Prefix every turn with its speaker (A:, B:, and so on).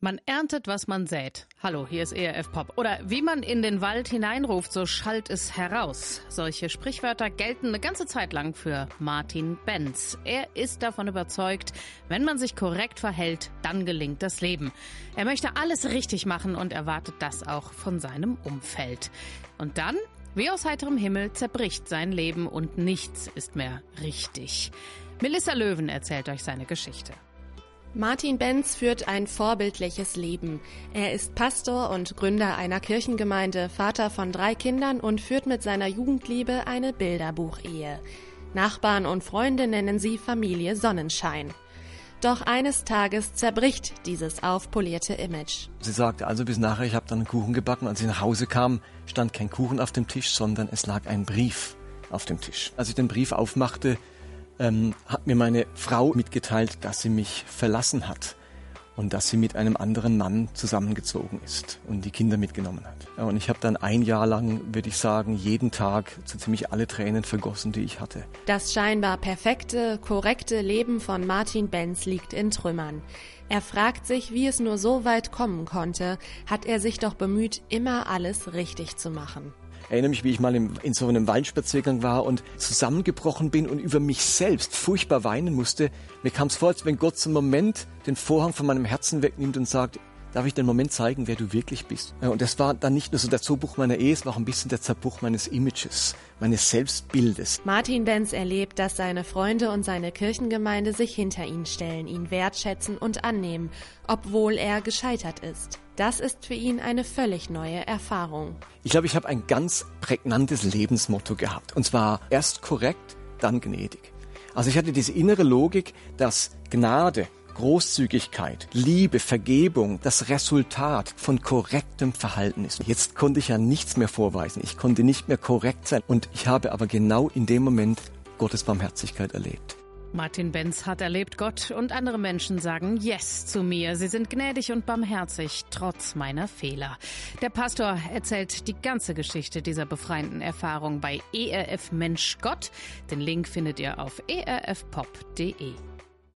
A: Man erntet, was man sät. Hallo, hier ist ERF Pop. Oder wie man in den Wald hineinruft, so schallt es heraus. Solche Sprichwörter gelten eine ganze Zeit lang für Martin Benz. Er ist davon überzeugt, wenn man sich korrekt verhält, dann gelingt das Leben. Er möchte alles richtig machen und erwartet das auch von seinem Umfeld. Und dann, wie aus heiterem Himmel, zerbricht sein Leben und nichts ist mehr richtig. Melissa Löwen erzählt euch seine Geschichte.
B: Martin Benz führt ein vorbildliches Leben. Er ist Pastor und Gründer einer Kirchengemeinde, Vater von drei Kindern und führt mit seiner Jugendliebe eine Bilderbuchehe. Nachbarn und Freunde nennen sie Familie Sonnenschein. Doch eines Tages zerbricht dieses aufpolierte Image.
C: Sie sagte also bis nachher, ich habe dann einen Kuchen gebacken. Als ich nach Hause kam, stand kein Kuchen auf dem Tisch, sondern es lag ein Brief auf dem Tisch. Als ich den Brief aufmachte, ähm, hat mir meine Frau mitgeteilt, dass sie mich verlassen hat und dass sie mit einem anderen Mann zusammengezogen ist und die Kinder mitgenommen hat. Und ich habe dann ein Jahr lang, würde ich sagen, jeden Tag so ziemlich alle Tränen vergossen, die ich hatte.
B: Das scheinbar perfekte, korrekte Leben von Martin Benz liegt in Trümmern. Er fragt sich, wie es nur so weit kommen konnte, hat er sich doch bemüht, immer alles richtig zu machen
C: erinnere mich, wie ich mal in, in so einem Waldspaziergang war und zusammengebrochen bin und über mich selbst furchtbar weinen musste. Mir kam es vor, als wenn Gott zum Moment den Vorhang von meinem Herzen wegnimmt und sagt, darf ich den Moment zeigen, wer du wirklich bist. Und das war dann nicht nur so der Zerbruch meiner Ehe, es war auch ein bisschen der Zerbruch meines Images, meines Selbstbildes.
B: Martin Benz erlebt, dass seine Freunde und seine Kirchengemeinde sich hinter ihn stellen, ihn wertschätzen und annehmen, obwohl er gescheitert ist. Das ist für ihn eine völlig neue Erfahrung.
C: Ich glaube, ich habe ein ganz prägnantes Lebensmotto gehabt. Und zwar erst korrekt, dann gnädig. Also ich hatte diese innere Logik, dass Gnade, Großzügigkeit, Liebe, Vergebung das Resultat von korrektem Verhalten ist. Jetzt konnte ich ja nichts mehr vorweisen. Ich konnte nicht mehr korrekt sein. Und ich habe aber genau in dem Moment Gottes Barmherzigkeit erlebt.
A: Martin Benz hat erlebt, Gott und andere Menschen sagen Yes zu mir. Sie sind gnädig und barmherzig, trotz meiner Fehler. Der Pastor erzählt die ganze Geschichte dieser befreienden Erfahrung bei ERF Mensch Gott. Den Link findet ihr auf erfpop.de.